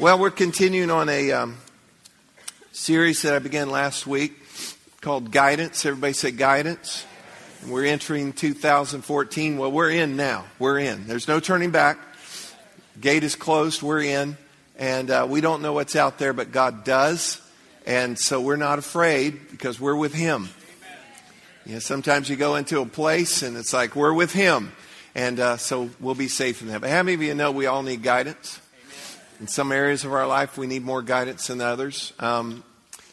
Well, we're continuing on a um, series that I began last week called Guidance. Everybody say Guidance. And We're entering 2014. Well, we're in now. We're in. There's no turning back. Gate is closed. We're in. And uh, we don't know what's out there, but God does. And so we're not afraid because we're with Him. You know, sometimes you go into a place and it's like, we're with Him. And uh, so we'll be safe in that. But how many of you know we all need guidance? In some areas of our life, we need more guidance than others. Um,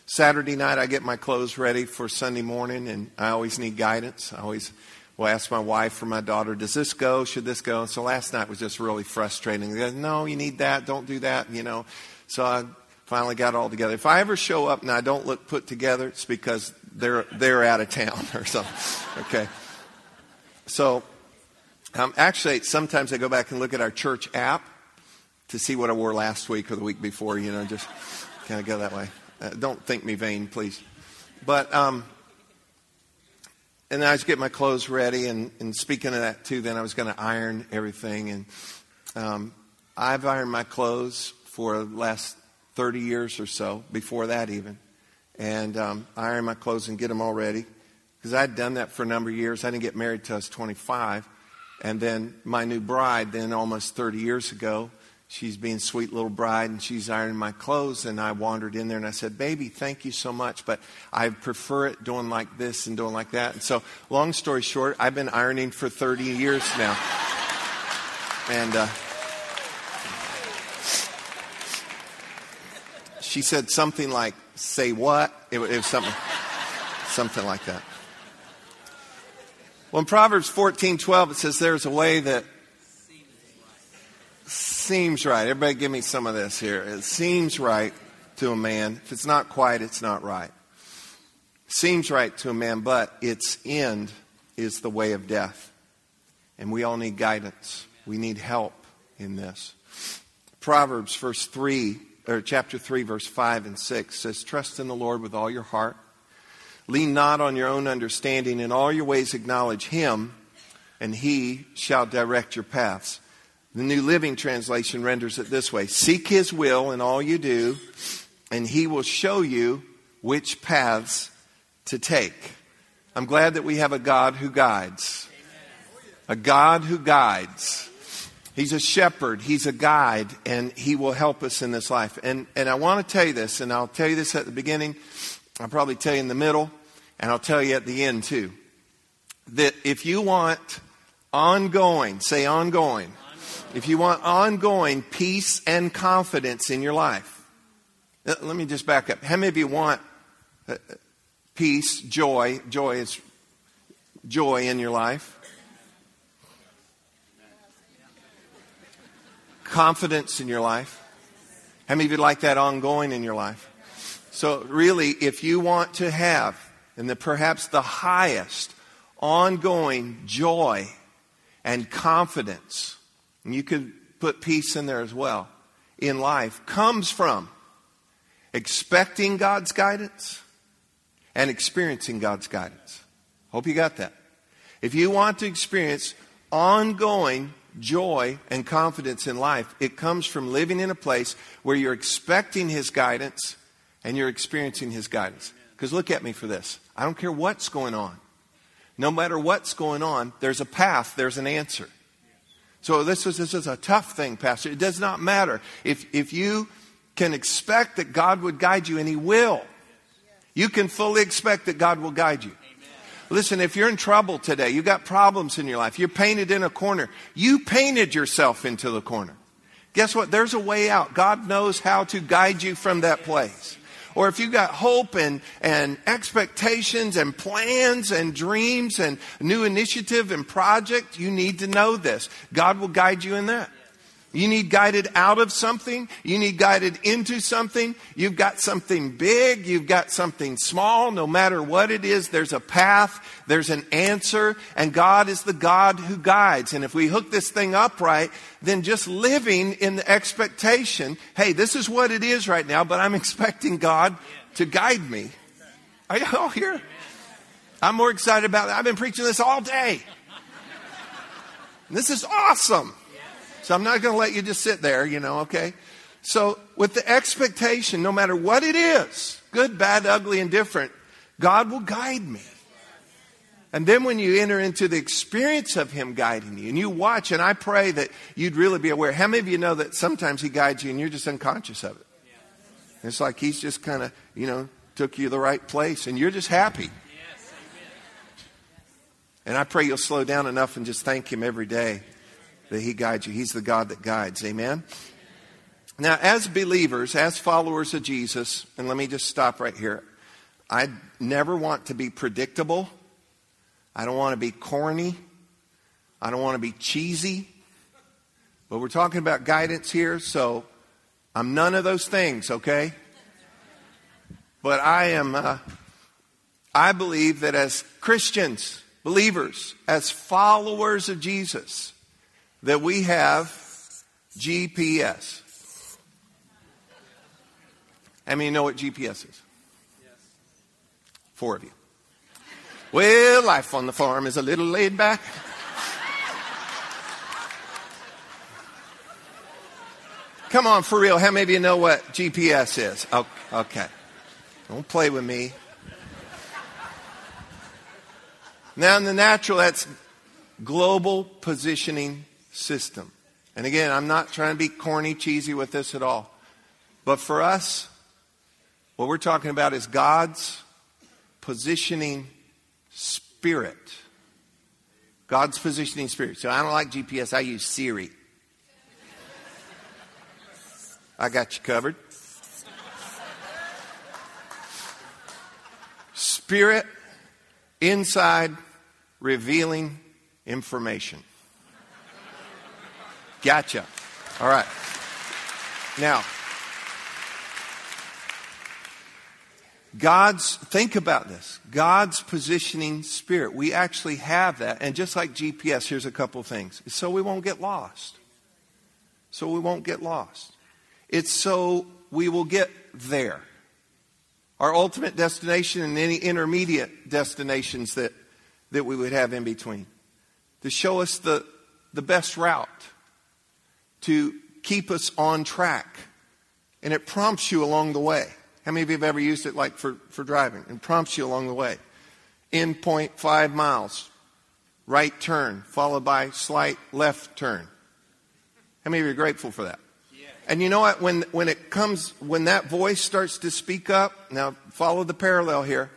Saturday night, I get my clothes ready for Sunday morning, and I always need guidance. I always will ask my wife or my daughter, "Does this go? Should this go?" And so last night was just really frustrating. They said, no, you need that. Don't do that. You know. So I finally got it all together. If I ever show up and I don't look put together, it's because they're they're out of town or something. Okay. So um, actually, sometimes I go back and look at our church app to see what I wore last week or the week before, you know, just kind of go that way. Uh, don't think me vain, please. But, um, and I was getting my clothes ready, and, and speaking of that too, then I was going to iron everything. And um, I've ironed my clothes for the last 30 years or so, before that even. And um, I iron my clothes and get them all ready. Because I'd done that for a number of years. I didn't get married till I was 25. And then my new bride, then almost 30 years ago, she's being sweet little bride and she's ironing my clothes and i wandered in there and i said baby thank you so much but i prefer it doing like this and doing like that. And so long story short i've been ironing for 30 years now. And uh, she said something like say what? It, it was something something like that. Well in proverbs 14 12 it says there's a way that seems right. Everybody give me some of this here. It seems right to a man. If it's not quite, it's not right. Seems right to a man, but its end is the way of death. And we all need guidance. We need help in this. Proverbs verse 3 or chapter 3 verse 5 and 6 says trust in the Lord with all your heart. Lean not on your own understanding in all your ways acknowledge him and he shall direct your paths. The New Living Translation renders it this way Seek His will in all you do, and He will show you which paths to take. I'm glad that we have a God who guides. A God who guides. He's a shepherd, He's a guide, and He will help us in this life. And, and I want to tell you this, and I'll tell you this at the beginning, I'll probably tell you in the middle, and I'll tell you at the end too. That if you want ongoing, say ongoing if you want ongoing peace and confidence in your life, uh, let me just back up. How many of you want uh, peace, joy? Joy is joy in your life. Confidence in your life. How many of you like that ongoing in your life? So, really, if you want to have, and the, perhaps the highest ongoing joy and confidence and you could put peace in there as well, in life, comes from expecting God's guidance and experiencing God's guidance. Hope you got that. If you want to experience ongoing joy and confidence in life, it comes from living in a place where you're expecting His guidance and you're experiencing His guidance. Because look at me for this. I don't care what's going on. No matter what's going on, there's a path, there's an answer. So this is, this is a tough thing, Pastor. It does not matter. If, if you can expect that God would guide you, and He will, you can fully expect that God will guide you. Listen, if you're in trouble today, you got problems in your life, you're painted in a corner, you painted yourself into the corner. Guess what? There's a way out. God knows how to guide you from that place or if you've got hope and, and expectations and plans and dreams and new initiative and project, you need to know this. God will guide you in that. You need guided out of something. You need guided into something. You've got something big. You've got something small. No matter what it is, there's a path. There's an answer. And God is the God who guides. And if we hook this thing up right, then just living in the expectation, hey, this is what it is right now, but I'm expecting God to guide me. Are you all here? I'm more excited about it. I've been preaching this all day. This is awesome. So I'm not going to let you just sit there, you know, okay? So, with the expectation, no matter what it is good, bad, ugly, and different God will guide me. And then when you enter into the experience of Him guiding you and you watch, and I pray that you'd really be aware. How many of you know that sometimes He guides you and you're just unconscious of it? It's like He's just kind of, you know, took you the right place and you're just happy. And I pray you'll slow down enough and just thank Him every day that He guides you. He's the God that guides. Amen? Now, as believers, as followers of Jesus, and let me just stop right here. I never want to be predictable. I don't want to be corny. I don't want to be cheesy. But we're talking about guidance here, so I'm none of those things, okay? But I am, uh, I believe that as Christians, believers, as followers of Jesus, that we have GPS. I mean, you know what GPS is? Four of you. Well, life on the farm is a little laid back. Come on, for real. How many of you know what GPS is? Oh, okay. Don't play with me. Now, in the natural, that's global positioning system. And again, I'm not trying to be corny, cheesy with this at all. But for us, what we're talking about is God's positioning spirit. God's positioning spirit. So I don't like GPS, I use Siri. I got you covered. Spirit inside revealing information. Gotcha. All right. Now, God's, think about this. God's positioning spirit. We actually have that. And just like GPS, here's a couple things. It's so we won't get lost. So we won't get lost. It's so we will get there. Our ultimate destination and any intermediate destinations that, that we would have in between. To show us the, the best route. To keep us on track. And it prompts you along the way. How many of you have ever used it like for, for driving? And prompts you along the way. In point five miles, right turn, followed by slight left turn. How many of you are grateful for that? And you know what? When, when it comes, when that voice starts to speak up, now follow the parallel here.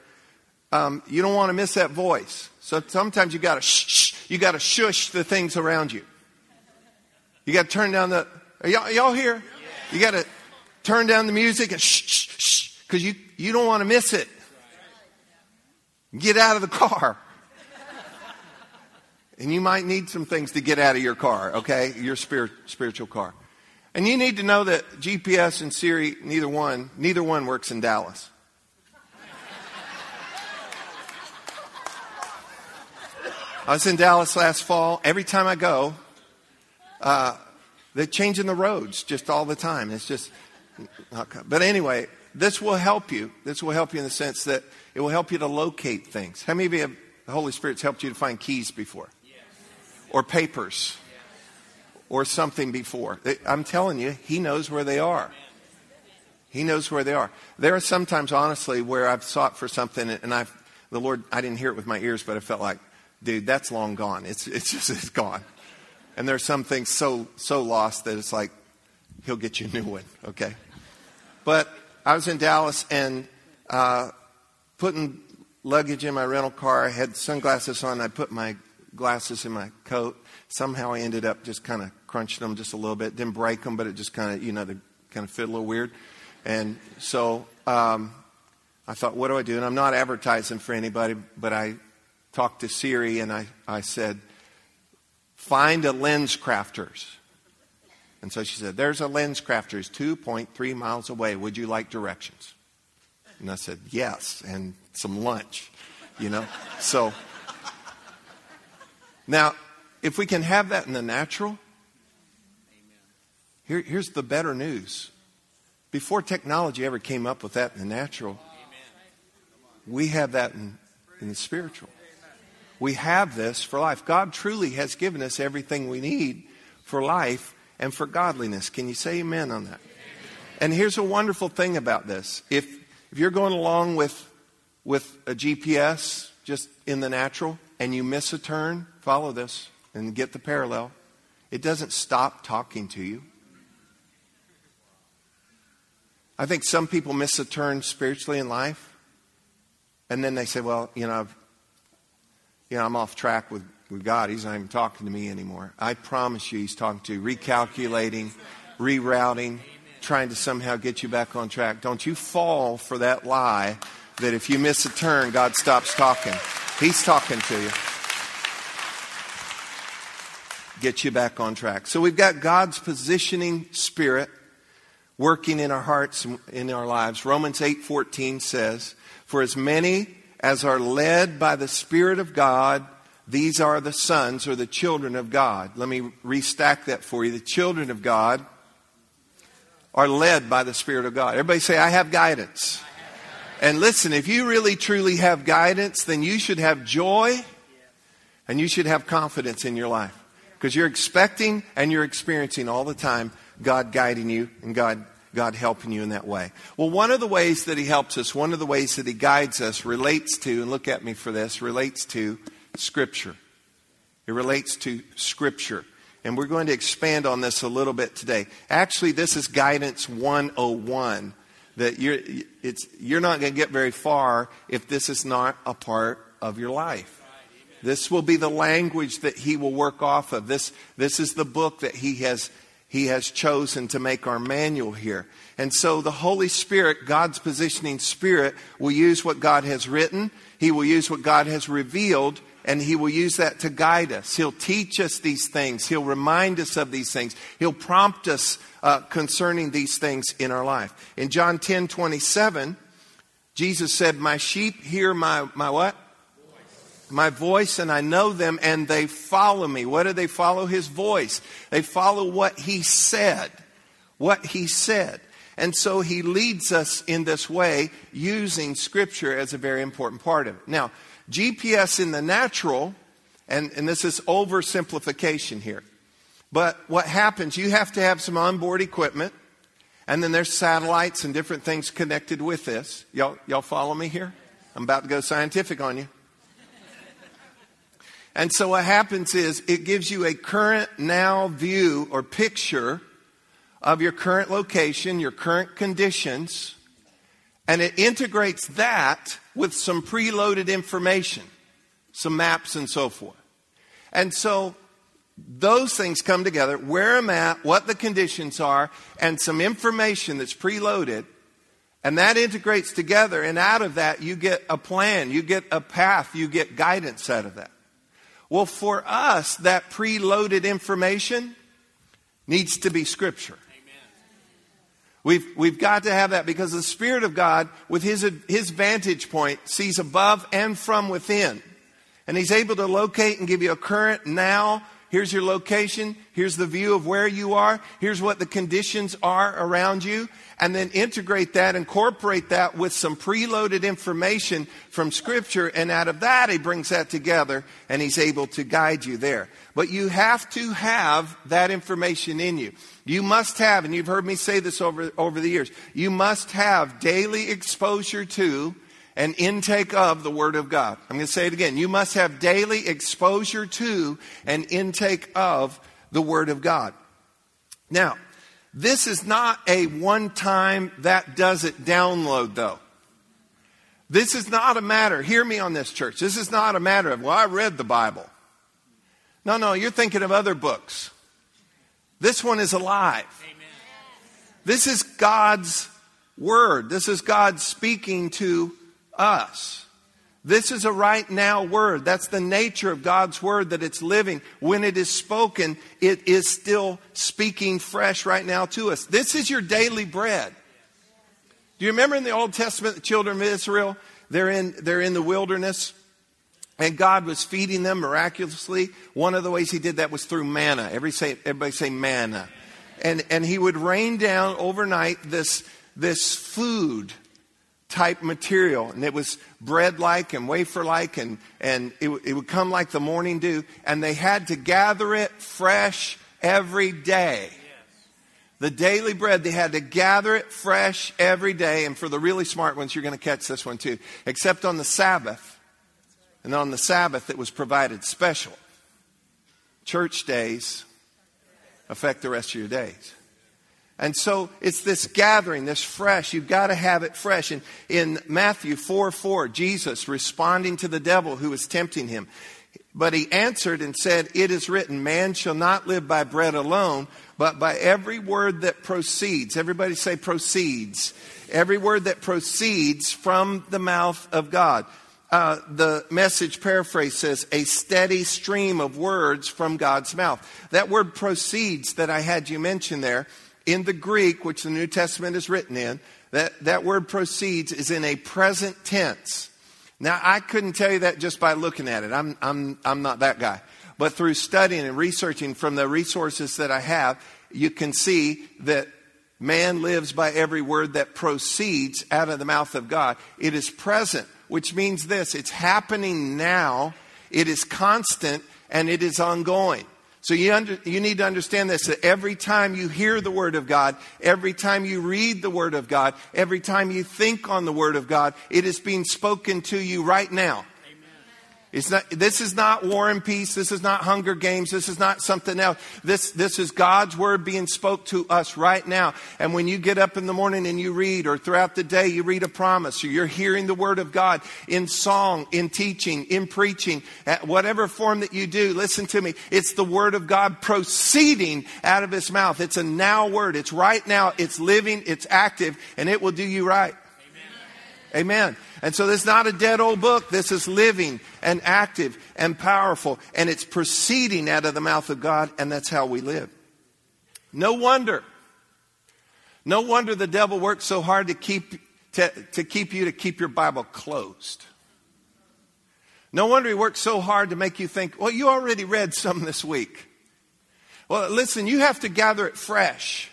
Um, you don't want to miss that voice. So sometimes you got to shh, you got to shush the things around you. You got to turn down the. Are y'all, y'all here? You got to turn down the music and shh, shh, shh, because you, you don't want to miss it. Get out of the car. And you might need some things to get out of your car, okay? Your spirit, spiritual car. And you need to know that GPS and Siri, neither one, neither one works in Dallas. I was in Dallas last fall. Every time I go, uh, they're changing the roads just all the time. It's just, but anyway, this will help you. This will help you in the sense that it will help you to locate things. How many of you have the Holy Spirit's helped you to find keys before? Or papers? Or something before? I'm telling you, He knows where they are. He knows where they are. There are sometimes, honestly, where I've sought for something and I've, the Lord, I didn't hear it with my ears, but I felt like, dude, that's long gone. It's, it's just, it's gone. And there's some things so, so lost that it's like, He'll get you a new one, okay? But I was in Dallas and uh, putting luggage in my rental car. I had sunglasses on. I put my glasses in my coat. Somehow I ended up just kind of crunching them just a little bit. Didn't break them, but it just kind of, you know, they kind of fit a little weird. And so um, I thought, what do I do? And I'm not advertising for anybody, but I talked to Siri and I, I said, find a LensCrafters. And so she said, There's a LensCrafters 2.3 miles away. Would you like directions? And I said, Yes, and some lunch, you know? So, now, if we can have that in the natural, here, here's the better news. Before technology ever came up with that in the natural, we have that in, in the spiritual. We have this for life. God truly has given us everything we need for life and for godliness. Can you say amen on that? And here's a wonderful thing about this. If, if you're going along with, with a GPS just in the natural and you miss a turn, follow this and get the parallel. It doesn't stop talking to you. I think some people miss a turn spiritually in life, and then they say, "Well, you know, I've, you know, I'm off track with, with God. He's not even talking to me anymore." I promise you, He's talking to you, recalculating, rerouting, trying to somehow get you back on track. Don't you fall for that lie that if you miss a turn, God stops talking. He's talking to you. Get you back on track. So we've got God's positioning spirit working in our hearts and in our lives. Romans 8:14 says, "For as many as are led by the Spirit of God, these are the sons or the children of God." Let me restack that for you. The children of God are led by the Spirit of God. Everybody say, I have guidance. And listen, if you really truly have guidance, then you should have joy and you should have confidence in your life. Because you're expecting and you're experiencing all the time God guiding you and God God helping you in that way. Well, one of the ways that He helps us, one of the ways that He guides us relates to, and look at me for this, relates to Scripture. It relates to Scripture. And we're going to expand on this a little bit today. Actually, this is Guidance 101 that you're, it's, you're not going to get very far if this is not a part of your life. This will be the language that he will work off of. This, this is the book that he has he has chosen to make our manual here. And so the Holy Spirit, God's positioning spirit, will use what God has written, He will use what God has revealed, and He will use that to guide us. He'll teach us these things, He'll remind us of these things, He'll prompt us uh, concerning these things in our life. In John 10 27, Jesus said, My sheep hear my, my what? My voice and I know them and they follow me. What do they follow? His voice. They follow what he said. What he said. And so he leads us in this way using scripture as a very important part of it. Now, GPS in the natural, and, and this is oversimplification here, but what happens, you have to have some onboard equipment, and then there's satellites and different things connected with this. Y'all, y'all follow me here? I'm about to go scientific on you. And so what happens is it gives you a current now view or picture of your current location, your current conditions, and it integrates that with some preloaded information, some maps and so forth. And so those things come together where I'm at, what the conditions are, and some information that's preloaded. And that integrates together, and out of that, you get a plan, you get a path, you get guidance out of that. Well, for us, that preloaded information needs to be Scripture. We've, we've got to have that because the Spirit of God, with his, his vantage point, sees above and from within. And He's able to locate and give you a current now. Here's your location. Here's the view of where you are. Here's what the conditions are around you and then integrate that, incorporate that with some preloaded information from Scripture, and out of that, he brings that together and he's able to guide you there. But you have to have that information in you. You must have, and you've heard me say this over, over the years, you must have daily exposure to and intake of the Word of God. I'm going to say it again. You must have daily exposure to and intake of the Word of God. Now, this is not a one time that does it download, though. This is not a matter, hear me on this, church. This is not a matter of, well, I read the Bible. No, no, you're thinking of other books. This one is alive. Amen. This is God's word. This is God speaking to us. This is a right now word. That's the nature of God's word that it's living. When it is spoken, it is still speaking fresh right now to us. This is your daily bread. Do you remember in the Old Testament, the children of Israel, they're in, they're in the wilderness and God was feeding them miraculously. One of the ways he did that was through manna. Everybody say, everybody say manna. And, and he would rain down overnight this, this food type material. And it was bread like and wafer like, and, and it, it would come like the morning dew. And they had to gather it fresh every day. The daily bread, they had to gather it fresh every day. And for the really smart ones, you're going to catch this one too. Except on the Sabbath. And on the Sabbath, it was provided special. Church days affect the rest of your days. And so it's this gathering, this fresh. You've got to have it fresh. And in Matthew 4 4, Jesus responding to the devil who was tempting him. But he answered and said, It is written, man shall not live by bread alone, but by every word that proceeds. Everybody say proceeds. Every word that proceeds from the mouth of God. Uh, the message paraphrase says, a steady stream of words from God's mouth. That word proceeds that I had you mention there in the Greek, which the New Testament is written in, that, that word proceeds is in a present tense. Now, I couldn't tell you that just by looking at it. I'm, I'm, I'm not that guy. But through studying and researching from the resources that I have, you can see that man lives by every word that proceeds out of the mouth of God. It is present, which means this it's happening now, it is constant, and it is ongoing. So you, under, you need to understand this that every time you hear the Word of God, every time you read the Word of God, every time you think on the Word of God, it is being spoken to you right now. It's not, this is not war and peace. This is not Hunger Games. This is not something else. This, this is God's word being spoke to us right now. And when you get up in the morning and you read, or throughout the day you read a promise, or you're hearing the word of God in song, in teaching, in preaching, at whatever form that you do, listen to me. It's the word of God proceeding out of his mouth. It's a now word. It's right now. It's living. It's active, and it will do you right. Amen. And so this is not a dead old book. This is living and active and powerful. And it's proceeding out of the mouth of God, and that's how we live. No wonder. No wonder the devil works so hard to keep, to, to keep you to keep your Bible closed. No wonder he works so hard to make you think, well, you already read some this week. Well, listen, you have to gather it fresh.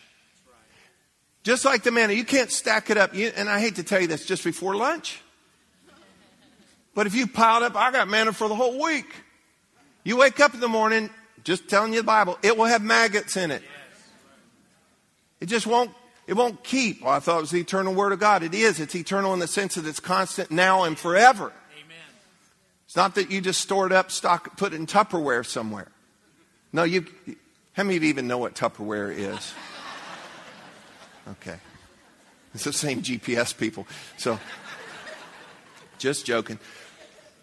Just like the manna, you can't stack it up. You, and I hate to tell you this just before lunch. But if you piled up, I got manna for the whole week. You wake up in the morning, just telling you the Bible, it will have maggots in it. It just won't, it won't keep. Well, I thought it was the eternal word of God. It is. It's eternal in the sense that it's constant now and forever. Amen. It's not that you just store it up, stock, put it in Tupperware somewhere. No, you, how many of you even know what Tupperware is? Okay. It's the same GPS people. So, just joking.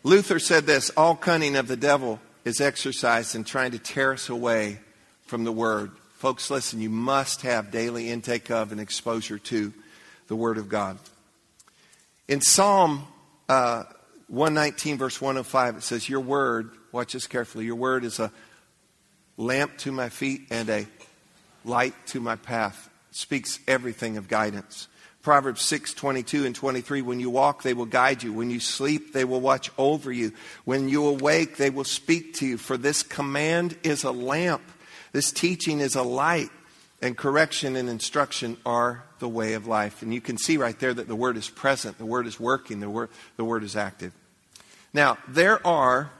Luther said this all cunning of the devil is exercised in trying to tear us away from the Word. Folks, listen, you must have daily intake of and exposure to the Word of God. In Psalm uh, 119, verse 105, it says, Your Word, watch this carefully, your Word is a lamp to my feet and a light to my path speaks everything of guidance. Proverbs 6, 22 and 23. When you walk, they will guide you. When you sleep, they will watch over you. When you awake, they will speak to you. For this command is a lamp. This teaching is a light. And correction and instruction are the way of life. And you can see right there that the word is present, the word is working, the word, the word is active. Now, there are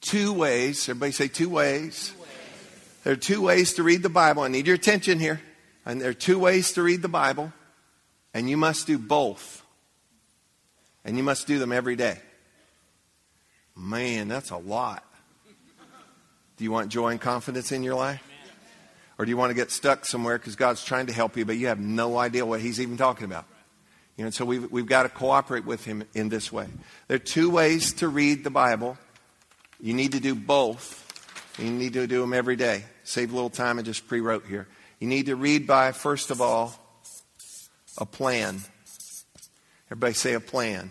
two ways. Everybody say two ways. two ways. There are two ways to read the Bible. I need your attention here. And there are two ways to read the Bible, and you must do both. And you must do them every day. Man, that's a lot. Do you want joy and confidence in your life? Or do you want to get stuck somewhere because God's trying to help you, but you have no idea what He's even talking about? You know, so we've, we've got to cooperate with Him in this way. There are two ways to read the Bible. You need to do both. You need to do them every day. Save a little time. I just pre wrote here. You need to read by, first of all, a plan. Everybody say a plan.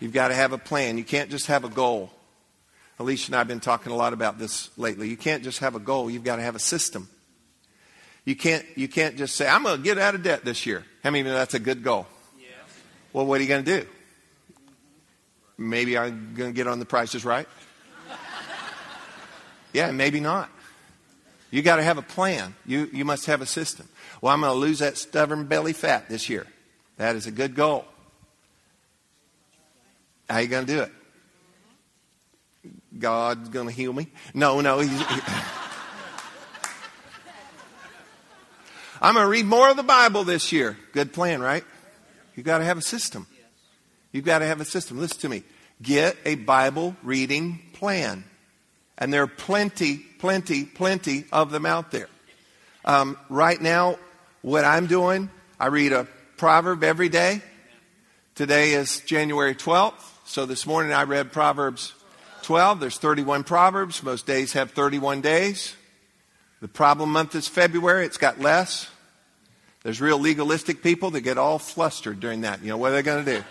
You've got to have a plan. You can't just have a goal. Alicia and I have been talking a lot about this lately. You can't just have a goal, you've got to have a system. You can't, you can't just say, I'm going to get out of debt this year. How many of you know that's a good goal? Yeah. Well, what are you going to do? Maybe I'm going to get on the Price Is Right? yeah, maybe not. You got to have a plan. You, you must have a system. Well, I'm going to lose that stubborn belly fat this year. That is a good goal. How are you going to do it? God's going to heal me? No, no. I'm going to read more of the Bible this year. Good plan, right? You've got to have a system. You've got to have a system. Listen to me. Get a Bible reading plan. And there are plenty, plenty, plenty of them out there. Um, right now, what I'm doing, I read a proverb every day. Today is January 12th. So this morning I read Proverbs 12. There's 31 Proverbs. Most days have 31 days. The problem month is February. It's got less. There's real legalistic people that get all flustered during that. You know, what are they going to do?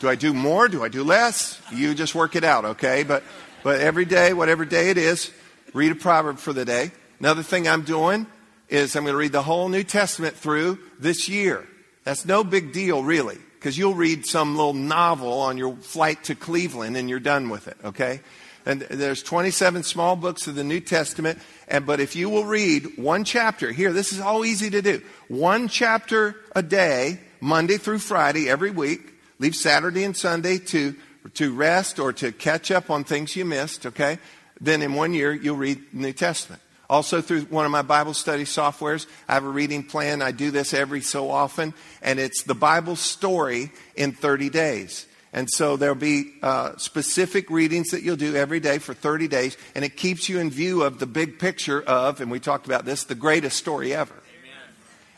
Do I do more? Do I do less? You just work it out, okay? But, but every day, whatever day it is, read a proverb for the day. Another thing I'm doing is I'm going to read the whole New Testament through this year. That's no big deal, really, because you'll read some little novel on your flight to Cleveland and you're done with it, okay? And there's 27 small books of the New Testament, and but if you will read one chapter, here, this is all easy to do. One chapter a day, Monday through Friday, every week. Leave Saturday and Sunday to, to rest or to catch up on things you missed, okay? Then in one year, you'll read the New Testament. Also, through one of my Bible study softwares, I have a reading plan. I do this every so often, and it's the Bible story in 30 days. And so there'll be uh, specific readings that you'll do every day for 30 days, and it keeps you in view of the big picture of, and we talked about this, the greatest story ever.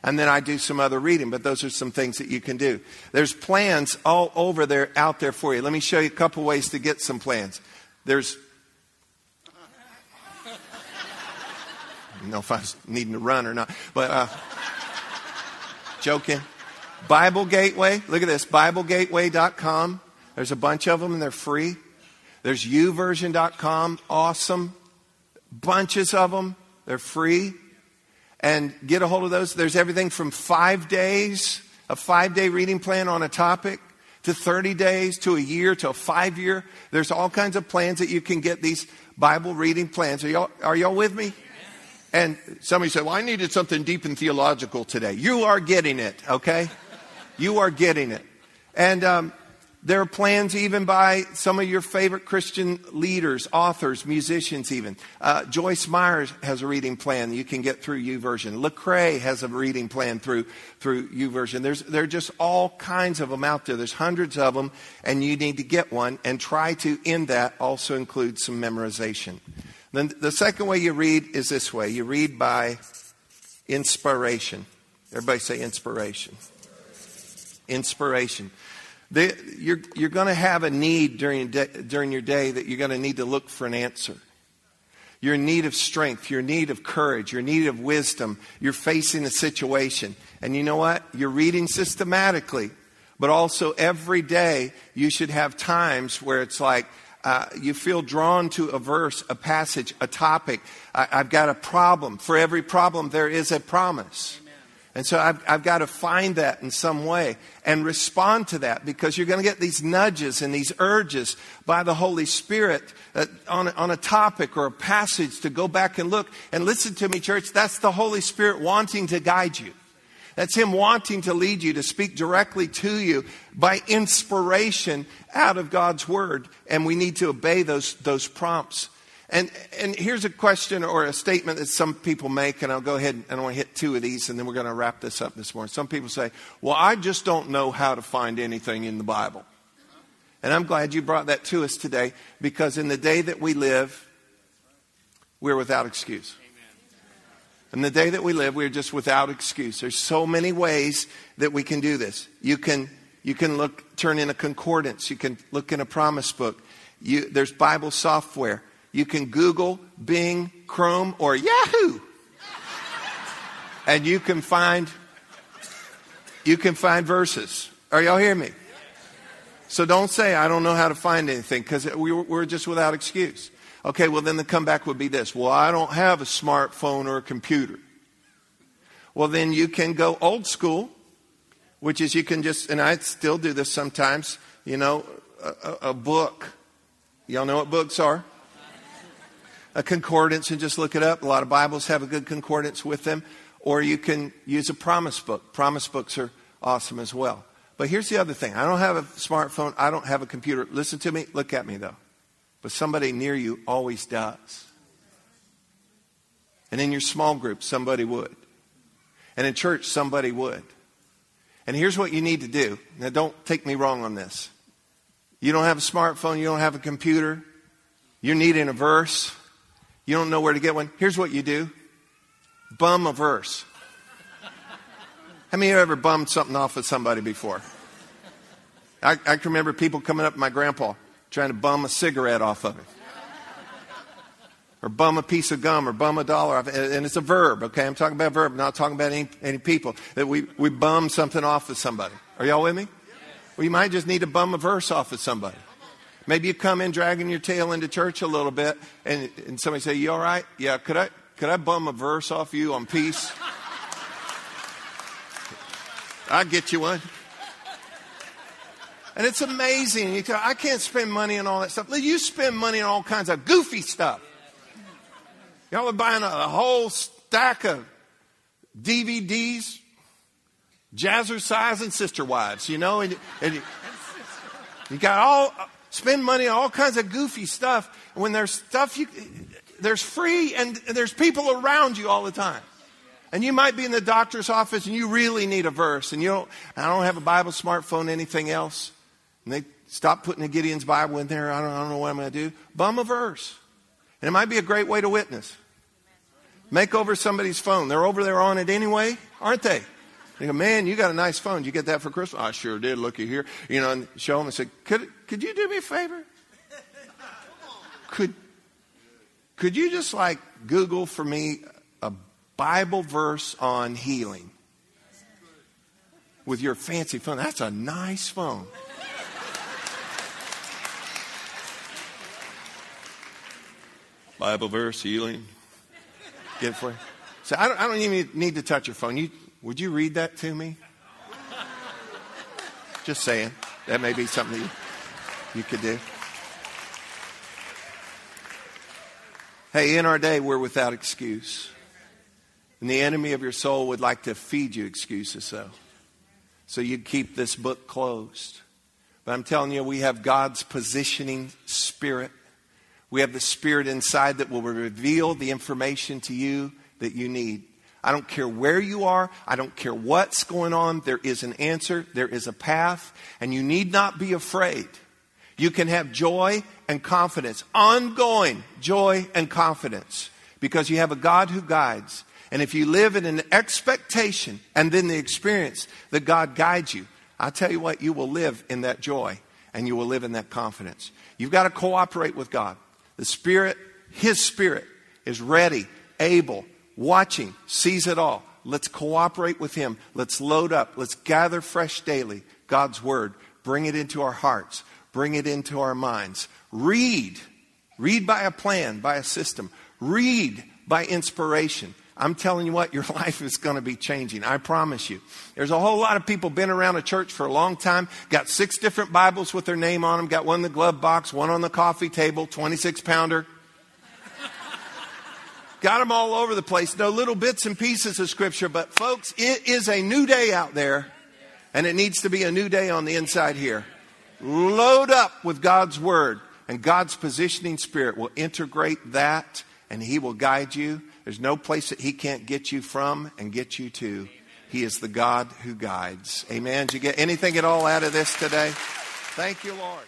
And then I do some other reading, but those are some things that you can do. There's plans all over there, out there for you. Let me show you a couple ways to get some plans. There's know if I was needing to run or not, but uh, joking. Bible Gateway. Look at this. BibleGateway.com. There's a bunch of them and they're free. There's YouVersion.com. Awesome. Bunches of them. They're free. And get a hold of those. There's everything from five days, a five day reading plan on a topic, to 30 days, to a year, to a five year. There's all kinds of plans that you can get these Bible reading plans. Are y'all, are y'all with me? And somebody said, Well, I needed something deep and theological today. You are getting it, okay? You are getting it. And um, there are plans even by some of your favorite Christian leaders, authors, musicians, even. Uh, Joyce Myers has a reading plan you can get through YouVersion. Lecrae has a reading plan through through YouVersion. There's there are just all kinds of them out there. There's hundreds of them, and you need to get one and try to in that also include some memorization. Then the second way you read is this way you read by inspiration. Everybody say inspiration. Inspiration. They, you're you're going to have a need during, during your day that you're going to need to look for an answer. You're in need of strength. You're in need of courage. You're in need of wisdom. You're facing a situation. And you know what? You're reading systematically. But also every day, you should have times where it's like, uh, you feel drawn to a verse, a passage, a topic. I, have got a problem. For every problem, there is a promise. Amen. And so I've, I've got to find that in some way and respond to that because you're going to get these nudges and these urges by the Holy Spirit uh, on, on a topic or a passage to go back and look. And listen to me, church, that's the Holy Spirit wanting to guide you. That's Him wanting to lead you, to speak directly to you by inspiration out of God's Word. And we need to obey those, those prompts. And, and here's a question or a statement that some people make, and I'll go ahead and I want to hit two of these, and then we're going to wrap this up this morning. Some people say, Well, I just don't know how to find anything in the Bible. And I'm glad you brought that to us today because in the day that we live, we're without excuse. In the day that we live, we're just without excuse. There's so many ways that we can do this. You can, you can look, turn in a concordance. You can look in a promise book. You, there's Bible software. You can Google, Bing, Chrome, or Yahoo. and you can find, you can find verses. Are y'all hear me? So don't say, I don't know how to find anything, because we, we're just without excuse. Okay, well, then the comeback would be this Well, I don't have a smartphone or a computer. Well, then you can go old school, which is you can just, and I still do this sometimes, you know, a, a book. Y'all know what books are? A concordance and just look it up. A lot of Bibles have a good concordance with them. Or you can use a promise book. Promise books are awesome as well. But here's the other thing I don't have a smartphone, I don't have a computer. Listen to me, look at me though but somebody near you always does. And in your small group, somebody would. And in church, somebody would. And here's what you need to do. Now, don't take me wrong on this. You don't have a smartphone, you don't have a computer, you're needing a verse, you don't know where to get one. Here's what you do bum a verse. How many of you ever bummed something off of somebody before? I, I can remember people coming up to my grandpa trying to bum a cigarette off of him. Or bum a piece of gum or bum a dollar off. And it's a verb, okay? I'm talking about a verb, not talking about any, any people. That we, we bum something off of somebody. Are y'all with me? Well, you might just need to bum a verse off of somebody. Maybe you come in dragging your tail into church a little bit, and, and somebody say, "You all right? Yeah. Could I could I bum a verse off you on peace? I'll get you one." And it's amazing. You tell, I can't spend money on all that stuff. You spend money on all kinds of goofy stuff. Y'all are buying a, a whole stack of DVDs Jazzercise and Sister Wives, you know, and, and you got all spend money on all kinds of goofy stuff. When there's stuff you there's free and there's people around you all the time. And you might be in the doctor's office and you really need a verse and you don't I don't have a Bible, smartphone, anything else. And they stop putting the Gideon's Bible in there. I don't, I don't know what I'm going to do. Bum a verse. And it might be a great way to witness. Make over somebody's phone. They're over there on it anyway, aren't they? They go, man, you got a nice phone. Did you get that for Christmas? I sure did. Looky here. You know, and show them and say, could, could you do me a favor? Could, could you just like Google for me a Bible verse on healing with your fancy phone? That's a nice phone. Bible verse, healing. Get it for you. So I don't, I don't even need to touch your phone. You, would you read that to me? Just saying. That may be something you, you could do. Hey, in our day, we're without excuse. And the enemy of your soul would like to feed you excuses, so. So you'd keep this book closed. But I'm telling you, we have God's positioning spirit. We have the spirit inside that will reveal the information to you that you need. I don't care where you are. I don't care what's going on. There is an answer. There is a path. And you need not be afraid. You can have joy and confidence, ongoing joy and confidence, because you have a God who guides. And if you live in an expectation and then the experience that God guides you, I tell you what, you will live in that joy and you will live in that confidence. You've got to cooperate with God. The Spirit, His Spirit, is ready, able, watching, sees it all. Let's cooperate with Him. Let's load up. Let's gather fresh daily God's Word. Bring it into our hearts. Bring it into our minds. Read. Read by a plan, by a system. Read by inspiration. I'm telling you what, your life is going to be changing. I promise you. There's a whole lot of people been around a church for a long time, got six different Bibles with their name on them, got one in the glove box, one on the coffee table, 26 pounder. Got them all over the place. No little bits and pieces of scripture, but folks, it is a new day out there, and it needs to be a new day on the inside here. Load up with God's word, and God's positioning spirit will integrate that, and He will guide you. There's no place that He can't get you from and get you to. He is the God who guides. Amen. Did you get anything at all out of this today? Thank you, Lord.